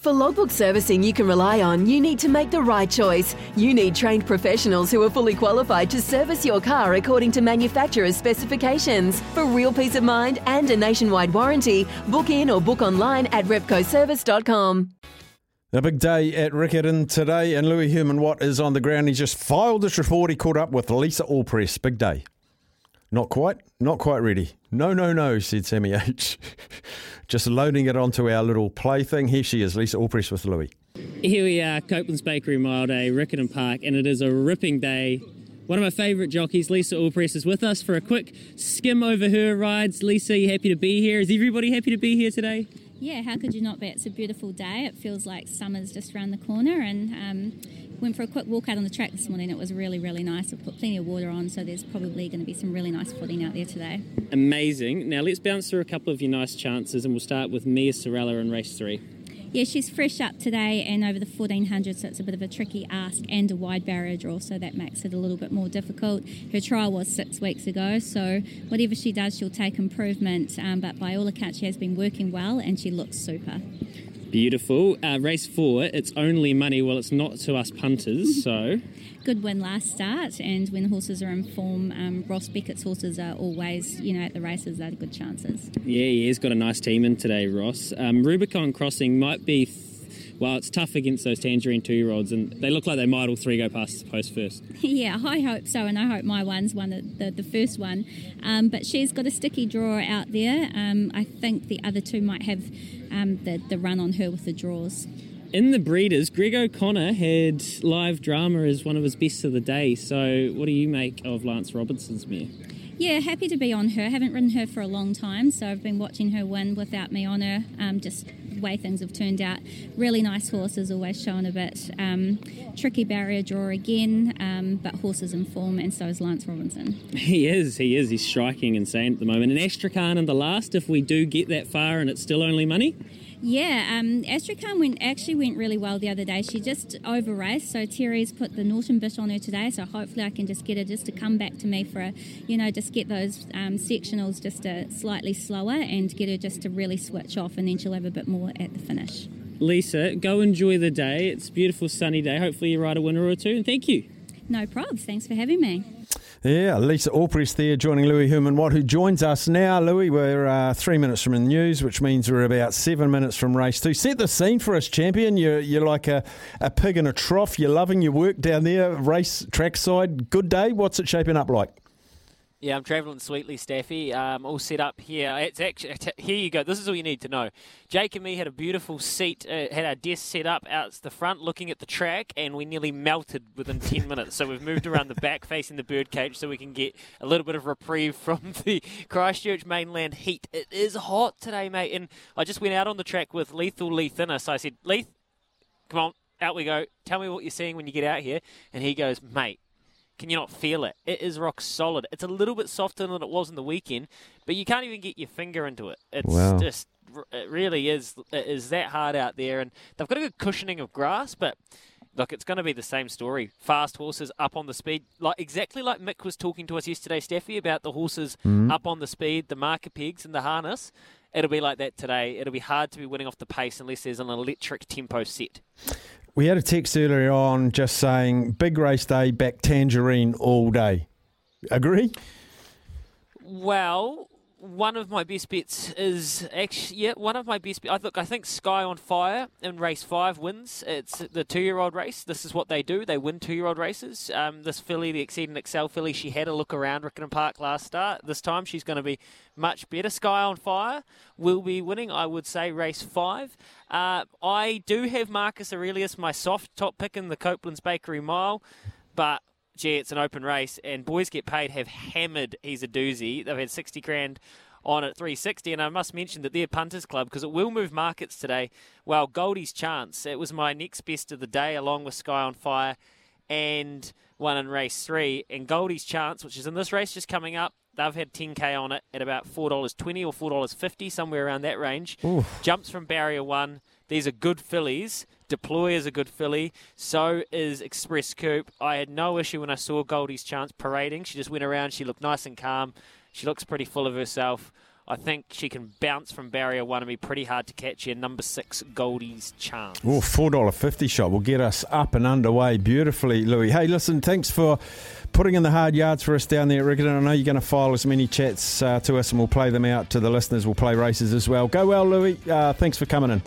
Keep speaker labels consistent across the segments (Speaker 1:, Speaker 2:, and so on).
Speaker 1: For logbook servicing you can rely on, you need to make the right choice. You need trained professionals who are fully qualified to service your car according to manufacturer's specifications. For real peace of mind and a nationwide warranty, book in or book online at repcoservice.com.
Speaker 2: A big day at Riccarton today, and Louis Herman Watt is on the ground. He just filed this report. He caught up with Lisa Allpress. Big day. Not quite, not quite ready. No, no, no, said Sammy H. Just loading it onto our little play thing. Here she is, Lisa Allpress with Louis.
Speaker 3: Here we are, Coupland's Bakery Mile Day, Riccarton Park, and it is a ripping day. One of my favourite jockeys, Lisa Allpress, is with us for a quick skim over her rides. Lisa, you happy to be here? Is everybody happy to be here today?
Speaker 4: Yeah, how could you not be? It's a beautiful day. It feels like summer's just around the corner, and um, went for a quick walk out on the track this morning. It was really, really nice. I've put plenty of water on, so there's probably going to be some really nice footing out there today.
Speaker 3: Amazing. Now let's bounce through a couple of your nice chances, and we'll start with Mia Sorella in race three.
Speaker 4: Yeah, she's fresh up today and over the 1400, so it's a bit of a tricky ask and a wide barrier draw, so that makes it a little bit more difficult. Her trial was six weeks ago, so whatever she does, she'll take improvement. Um, but by all accounts, she has been working well and she looks super.
Speaker 3: Beautiful. Uh, race four, it's only money. Well, it's not to us punters, so.
Speaker 4: Good win last start, and when the horses are in form, um, Ross Beckett's horses are always, you know, at the races, they're good chances.
Speaker 3: Yeah, yeah, he's got a nice team in today, Ross. Um, Rubicon Crossing might be. Th- well, it's tough against those Tangerine two year olds, and they look like they might all three go past the post first.
Speaker 4: yeah, I hope so, and I hope my one's one the, the, the first one. Um, but she's got a sticky draw out there. Um, I think the other two might have um, the, the run on her with the draws.
Speaker 3: In the breeders, Greg O'Connor had live drama as one of his best of the day. So, what do you make of Lance Robinson's mare?
Speaker 4: Yeah, happy to be on her. Haven't ridden her for a long time, so I've been watching her win without me on her. Um, just way things have turned out. Really nice horses, always showing a bit. Um, tricky barrier draw again, um, but horses in form, and so is Lance Robinson.
Speaker 3: He is, he is. He's striking insane at the moment. And Astrakhan in the last, if we do get that far and it's still only money?
Speaker 4: Yeah, um, Astrakhan went actually went really well the other day. She just over raced, so Terry's put the Norton bit on her today. So hopefully I can just get her just to come back to me for a, you know, just get those um, sectionals just a slightly slower and get her just to really switch off, and then she'll have a bit more at the finish.
Speaker 3: Lisa, go enjoy the day. It's a beautiful sunny day. Hopefully you ride a winner or two, and thank you.
Speaker 4: No probs. Thanks for having me.
Speaker 2: Yeah, Lisa Allpress there joining Louis Herman Watt, who joins us now. Louis, we're uh, three minutes from the news, which means we're about seven minutes from race two. Set the scene for us, champion. You're, you're like a, a pig in a trough. You're loving your work down there, race trackside. Good day. What's it shaping up like?
Speaker 5: Yeah, I'm travelling sweetly, Staffy. Um, all set up here. It's actually here you go. This is all you need to know. Jake and me had a beautiful seat, uh, had our desk set up out the front, looking at the track, and we nearly melted within ten minutes. So we've moved around the back, facing the birdcage, so we can get a little bit of reprieve from the Christchurch mainland heat. It is hot today, mate. And I just went out on the track with Lethal Leith Innes. I said, Leith, come on, out we go. Tell me what you're seeing when you get out here. And he goes, mate can you not feel it? It is rock solid. It's a little bit softer than it was in the weekend, but you can't even get your finger into it. It's
Speaker 2: wow.
Speaker 5: just, it really is, it is that hard out there. And they've got a good cushioning of grass, but look, it's going to be the same story. Fast horses up on the speed, like exactly like Mick was talking to us yesterday, Steffi, about the horses
Speaker 2: mm-hmm.
Speaker 5: up on the speed, the marker pegs and the harness. It'll be like that today. It'll be hard to be winning off the pace unless there's an electric tempo set.
Speaker 2: We had a text earlier on just saying big race day, back tangerine all day. Agree?
Speaker 5: Well, one of my best bets is actually yeah one of my best. I look, I think Sky on Fire in race five wins. It's the two-year-old race. This is what they do. They win two-year-old races. Um, this filly, the Exceed and Excel filly, she had a look around Riccarton Park last start. This time she's going to be much better. Sky on Fire will be winning. I would say race five. Uh, I do have Marcus Aurelius, my soft top pick in the Coupland's Bakery Mile, but gee, it's an open race, and boys get paid have hammered. He's a doozy. They've had sixty grand on at 360. And I must mention that they're Punters Club because it will move markets today. Well, Goldie's Chance, it was my next best of the day along with Sky on Fire and one in race three. And Goldie's Chance, which is in this race just coming up, they've had 10k on it at about $4.20 or $4.50, somewhere around that range.
Speaker 2: Oof.
Speaker 5: Jumps from barrier one. These are good fillies. Deploy is a good filly. So is Express Coupe. I had no issue when I saw Goldie's Chance parading. She just went around. She looked nice and calm. She looks pretty full of herself. I think she can bounce from barrier one and be pretty hard to catch here. Number six, Goldie's Chance.
Speaker 2: Dollar fifty shot will get us up and underway beautifully, Louis. Hey, listen, thanks for putting in the hard yards for us down there at Riccarton. I know you're going to file as many chats uh, to us, and we'll play them out to the listeners. We'll play races as well. Go well, Louis. Uh, thanks for coming in.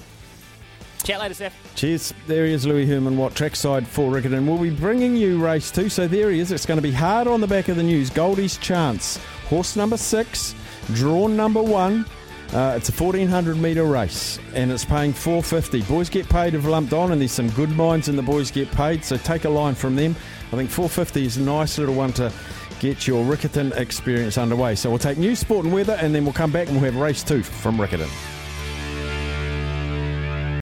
Speaker 5: Chat later, Steph.
Speaker 2: Cheers. There he is, Louis Herman Watt, trackside for Riccarton. We'll be bringing you race two. So there he is. It's going to be hard on the back of the news. Goldie's Chance, horse number six, drawn number one. Uh, it's a 1400 metre race and it's paying 450. Boys get paid if lumped on, and there's some good minds in the boys get paid. So take a line from them. I think 450 is a nice little one to get your Riccarton experience underway. So we'll take news, sport, and weather, and then we'll come back and we'll have race two from Riccarton.